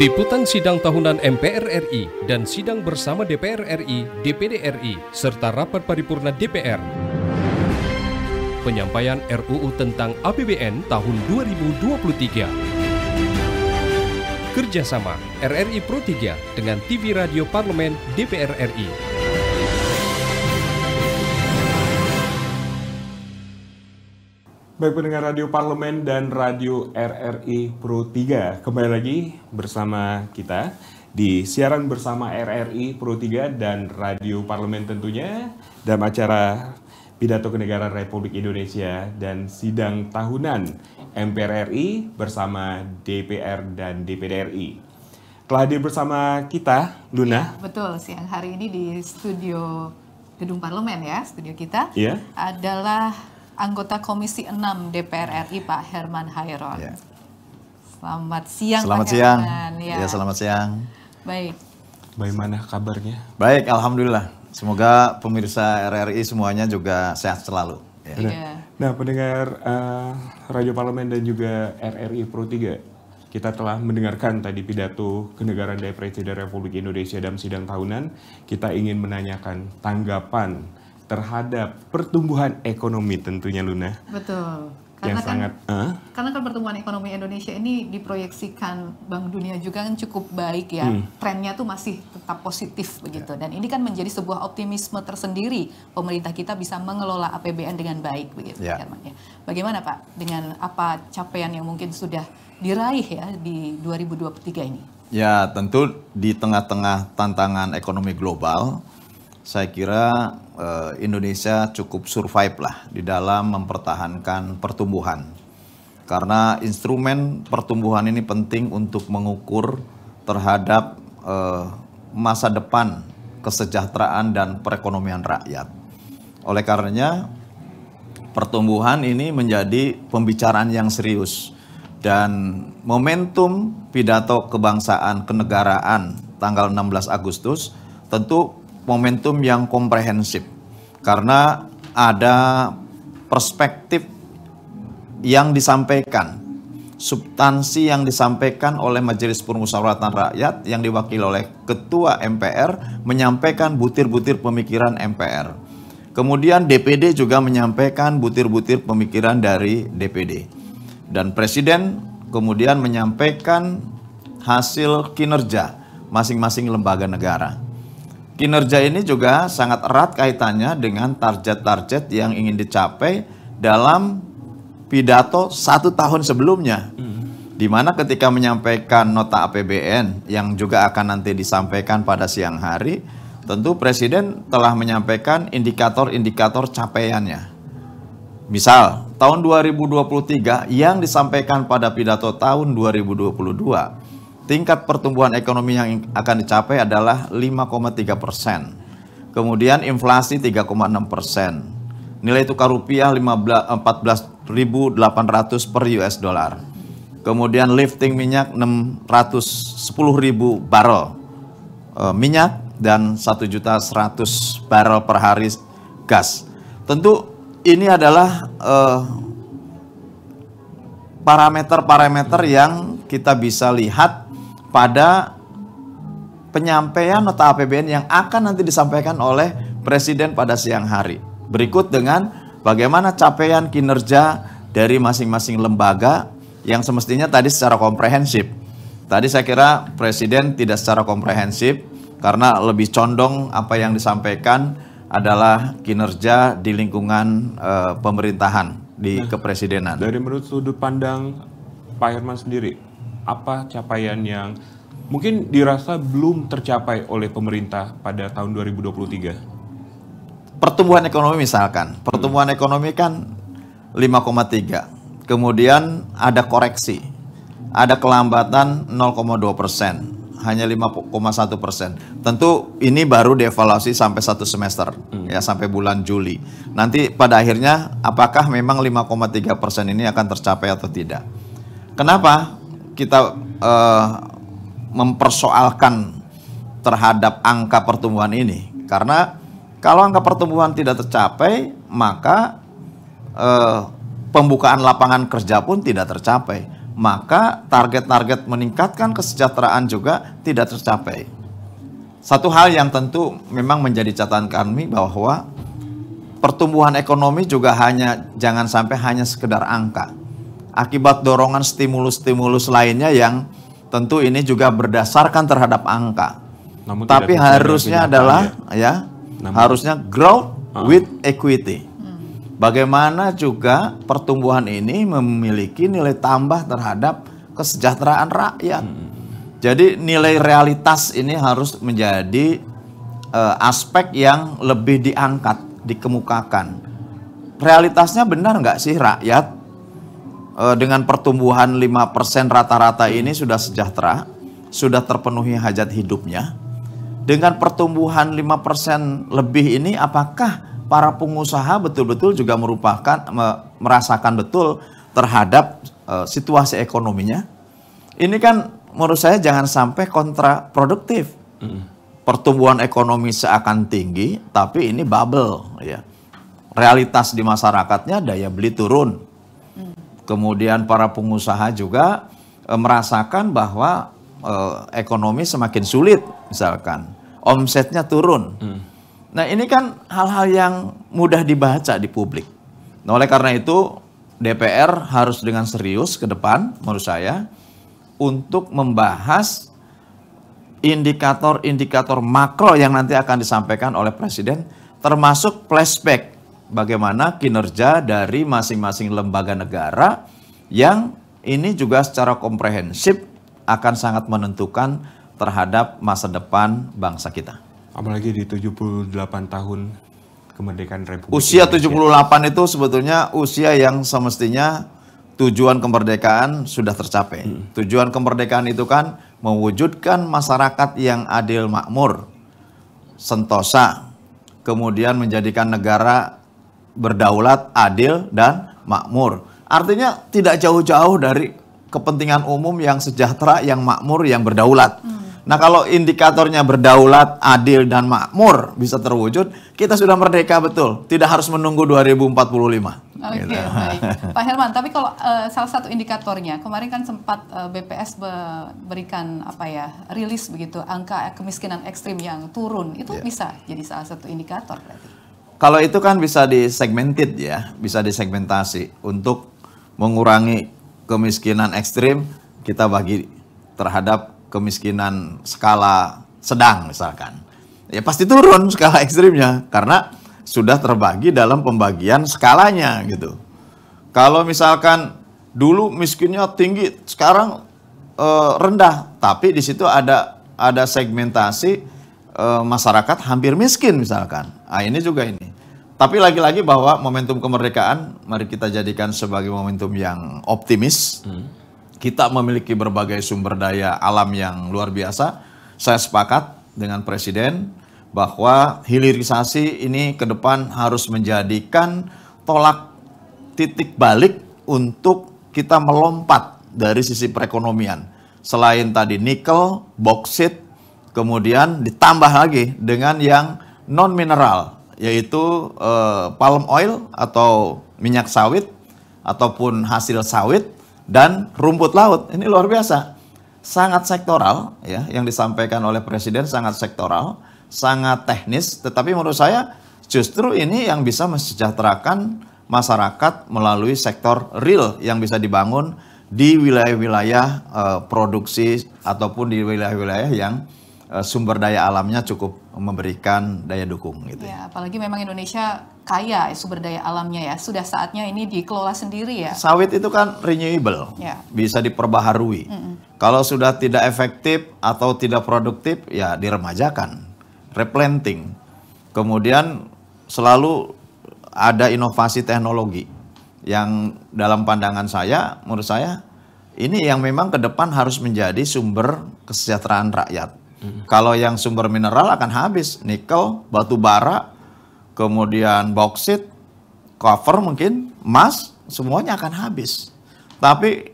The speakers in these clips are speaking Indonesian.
Liputan sidang tahunan MPR RI dan sidang bersama DPR RI, DPD RI, serta rapat paripurna DPR. Penyampaian RUU tentang APBN tahun 2023. Kerjasama RRI Pro 3 dengan TV Radio Parlemen DPR RI. Baik pendengar Radio Parlemen dan Radio RRI Pro 3 Kembali lagi bersama kita di siaran bersama RRI Pro 3 dan Radio Parlemen tentunya Dalam acara Pidato Kenegaraan Republik Indonesia dan Sidang Tahunan MPR RI bersama DPR dan DPD RI Telah hadir bersama kita, Luna. Betul, siang hari ini di studio Gedung Parlemen ya, studio kita Iya. adalah anggota Komisi 6 DPR RI Pak Herman Hairon. Ya. Selamat siang Selamat Pak siang. Herman. Ya. selamat siang. Baik. Bagaimana kabarnya? Baik, alhamdulillah. Semoga pemirsa RRI semuanya juga sehat selalu. Ya. Iya. Nah, pendengar eh, Radio Parlemen dan juga RRI Pro 3, kita telah mendengarkan tadi pidato kenegaraan dari Presiden Republik Indonesia dalam sidang tahunan. Kita ingin menanyakan tanggapan terhadap pertumbuhan ekonomi tentunya Luna. Betul. yang Karena kan sangat eh, karena kan pertumbuhan ekonomi Indonesia ini diproyeksikan Bank Dunia juga kan cukup baik ya. Hmm. Trennya tuh masih tetap positif begitu. Dan ini kan menjadi sebuah optimisme tersendiri pemerintah kita bisa mengelola APBN dengan baik begitu Ya. Herman, ya. Bagaimana Pak dengan apa capaian yang mungkin sudah diraih ya di 2023 ini? Ya, tentu di tengah-tengah tantangan ekonomi global, saya kira eh, Indonesia cukup survive lah di dalam mempertahankan pertumbuhan. Karena instrumen pertumbuhan ini penting untuk mengukur terhadap eh, masa depan kesejahteraan dan perekonomian rakyat. Oleh karenanya, pertumbuhan ini menjadi pembicaraan yang serius dan momentum pidato kebangsaan kenegaraan tanggal 16 Agustus tentu momentum yang komprehensif karena ada perspektif yang disampaikan substansi yang disampaikan oleh Majelis Permusyawaratan Rakyat yang diwakili oleh Ketua MPR menyampaikan butir-butir pemikiran MPR. Kemudian DPD juga menyampaikan butir-butir pemikiran dari DPD. Dan Presiden kemudian menyampaikan hasil kinerja masing-masing lembaga negara. Kinerja ini juga sangat erat kaitannya dengan target-target yang ingin dicapai dalam pidato satu tahun sebelumnya. Di mana ketika menyampaikan nota APBN yang juga akan nanti disampaikan pada siang hari, tentu Presiden telah menyampaikan indikator-indikator capaiannya. Misal, tahun 2023 yang disampaikan pada pidato tahun 2022, tingkat pertumbuhan ekonomi yang akan dicapai adalah 5,3 persen. Kemudian inflasi 3,6 persen. Nilai tukar rupiah 14.800 per US dollar. Kemudian lifting minyak 610.000 barrel eh, minyak dan 1.100 barrel per hari gas. Tentu ini adalah eh, parameter-parameter yang kita bisa lihat pada penyampaian nota APBN yang akan nanti disampaikan oleh Presiden pada siang hari. Berikut dengan bagaimana capaian kinerja dari masing-masing lembaga yang semestinya tadi secara komprehensif. Tadi saya kira Presiden tidak secara komprehensif karena lebih condong apa yang disampaikan adalah kinerja di lingkungan eh, pemerintahan di kepresidenan. Dari menurut sudut pandang Pak Herman sendiri, apa capaian yang mungkin dirasa belum tercapai oleh pemerintah pada tahun 2023? pertumbuhan ekonomi misalkan, pertumbuhan ekonomi kan 5,3. Kemudian ada koreksi, ada kelambatan 0,2 persen, hanya 5,1 persen. Tentu ini baru dievaluasi sampai satu semester, ya sampai bulan Juli. Nanti pada akhirnya apakah memang 5,3 persen ini akan tercapai atau tidak? Kenapa kita eh, mempersoalkan terhadap angka pertumbuhan ini? Karena kalau angka pertumbuhan tidak tercapai, maka eh, pembukaan lapangan kerja pun tidak tercapai. maka target-target meningkatkan kesejahteraan juga tidak tercapai. Satu hal yang tentu memang menjadi catatan kami bahwa pertumbuhan ekonomi juga hanya jangan sampai hanya sekedar angka. Akibat dorongan stimulus-stimulus lainnya yang tentu ini juga berdasarkan terhadap angka. Namun Tapi tidak harusnya adalah ya. ya, Namun- harusnya growth Ah. with equity. Bagaimana juga pertumbuhan ini memiliki nilai tambah terhadap kesejahteraan rakyat. Jadi nilai realitas ini harus menjadi eh, aspek yang lebih diangkat, dikemukakan. Realitasnya benar nggak sih rakyat dengan pertumbuhan 5% rata-rata ini sudah sejahtera, sudah terpenuhi hajat hidupnya. Dengan pertumbuhan 5% lebih ini apakah para pengusaha betul-betul juga merupakan me- merasakan betul terhadap eh, situasi ekonominya? Ini kan menurut saya jangan sampai kontraproduktif. Pertumbuhan ekonomi seakan tinggi, tapi ini bubble ya. Realitas di masyarakatnya daya beli turun. Kemudian para pengusaha juga eh, merasakan bahwa eh, ekonomi semakin sulit misalkan. Omsetnya turun. Nah, ini kan hal-hal yang mudah dibaca di publik. Nah, oleh karena itu DPR harus dengan serius ke depan menurut saya untuk membahas indikator-indikator makro yang nanti akan disampaikan oleh Presiden, termasuk flashback bagaimana kinerja dari masing-masing lembaga negara yang ini juga secara komprehensif akan sangat menentukan terhadap masa depan bangsa kita. Apalagi di 78 tahun kemerdekaan Republik Usia Indonesia. 78 itu sebetulnya usia yang semestinya tujuan kemerdekaan sudah tercapai. Tujuan kemerdekaan itu kan mewujudkan masyarakat yang adil makmur, sentosa, kemudian menjadikan negara berdaulat, adil, dan makmur. Artinya tidak jauh-jauh dari kepentingan umum yang sejahtera, yang makmur, yang berdaulat. Nah kalau indikatornya berdaulat, adil, dan makmur bisa terwujud, kita sudah merdeka betul. Tidak harus menunggu 2045. Oke, Gitu. baik. Pak Herman, tapi kalau eh, salah satu indikatornya, kemarin kan sempat eh, BPS be- berikan apa ya, rilis begitu, angka kemiskinan ekstrim yang turun, itu Ya. bisa jadi salah satu indikator berarti. Kalau itu kan bisa disegmented ya, bisa disegmentasi untuk mengurangi kemiskinan ekstrim kita bagi terhadap kemiskinan skala sedang misalkan. Ya pasti turun skala ekstrimnya karena sudah terbagi dalam pembagian skalanya gitu. Kalau misalkan dulu miskinnya tinggi, sekarang eh, rendah, tapi di situ ada ada segmentasi eh, masyarakat hampir miskin misalkan. Ah ini juga ini. Tapi lagi-lagi bahwa momentum kemerdekaan mari kita jadikan sebagai momentum yang optimis. Kita memiliki berbagai sumber daya alam yang luar biasa. Saya sepakat dengan presiden bahwa hilirisasi ini ke depan harus menjadikan tolak titik balik untuk kita melompat dari sisi perekonomian. Selain tadi nikel, boksit, kemudian ditambah lagi dengan yang non mineral yaitu eh, palm oil atau minyak sawit ataupun hasil sawit dan rumput laut. Ini luar biasa. Sangat sektoral ya yang disampaikan oleh presiden sangat sektoral, sangat teknis tetapi menurut saya justru ini yang bisa mesejahterakan masyarakat melalui sektor real yang bisa dibangun di wilayah-wilayah eh, produksi ataupun di wilayah-wilayah yang sumber daya alamnya cukup memberikan daya dukung gitu. Ya, apalagi memang Indonesia kaya sumber daya alamnya ya. Sudah saatnya ini dikelola sendiri ya. Sawit itu kan renewable, Ya. bisa diperbaharui. Kalau sudah tidak efektif atau tidak produktif, ya diremajakan, replanting. Kemudian selalu ada inovasi teknologi yang dalam pandangan saya, menurut saya ini yang memang ke depan harus menjadi sumber kesejahteraan rakyat. Kalau yang sumber mineral akan habis, nikel, batu bara, kemudian bauksit, cover mungkin, emas, semuanya akan habis. Tapi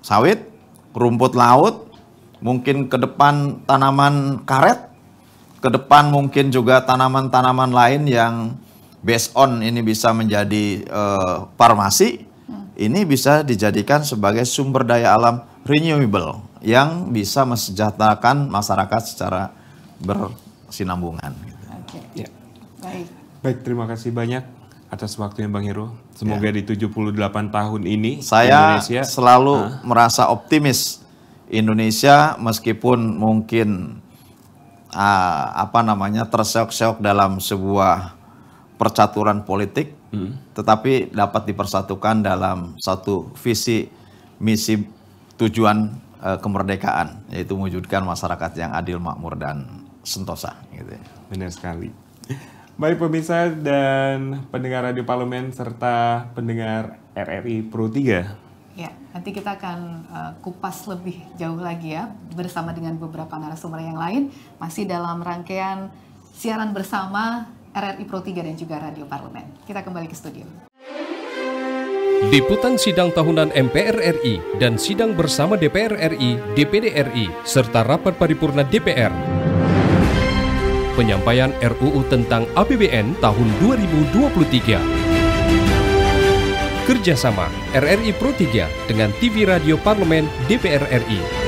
sawit, rumput laut, mungkin ke depan tanaman karet, ke depan mungkin juga tanaman-tanaman lain yang based on ini bisa menjadi eh, farmasi, ini bisa dijadikan sebagai sumber daya alam renewable yang bisa mesejahterakan masyarakat secara bersinambungan. gitu. Oke. Ya. Baik. Baik, terima kasih banyak atas waktunya Bang Hero. Semoga di 78 tahun ini Saya Indonesia selalu merasa optimis Indonesia meskipun mungkin ah, apa namanya terseok-seok dalam sebuah percaturan politik, tetapi dapat dipersatukan dalam satu visi misi tujuan eh, kemerdekaan yaitu mewujudkan masyarakat yang adil, makmur dan sentosa. Gitu. ya. Benar sekali. Baik pemirsa dan pendengar Radio Parlemen serta pendengar RRI Pro 3. Ya, nanti kita akan uh, kupas lebih jauh lagi ya bersama dengan beberapa narasumber yang lain masih dalam rangkaian siaran bersama RRI Pro 3 dan juga Radio Parlemen. Kita kembali ke studio. Liputan sidang tahunan MPR RI dan sidang bersama DPR RI, DPD RI, serta rapat paripurna DPR. Penyampaian RUU tentang APBN tahun 2023. Kerjasama RRI Pro 3 dengan TV Radio Parlemen DPR RI.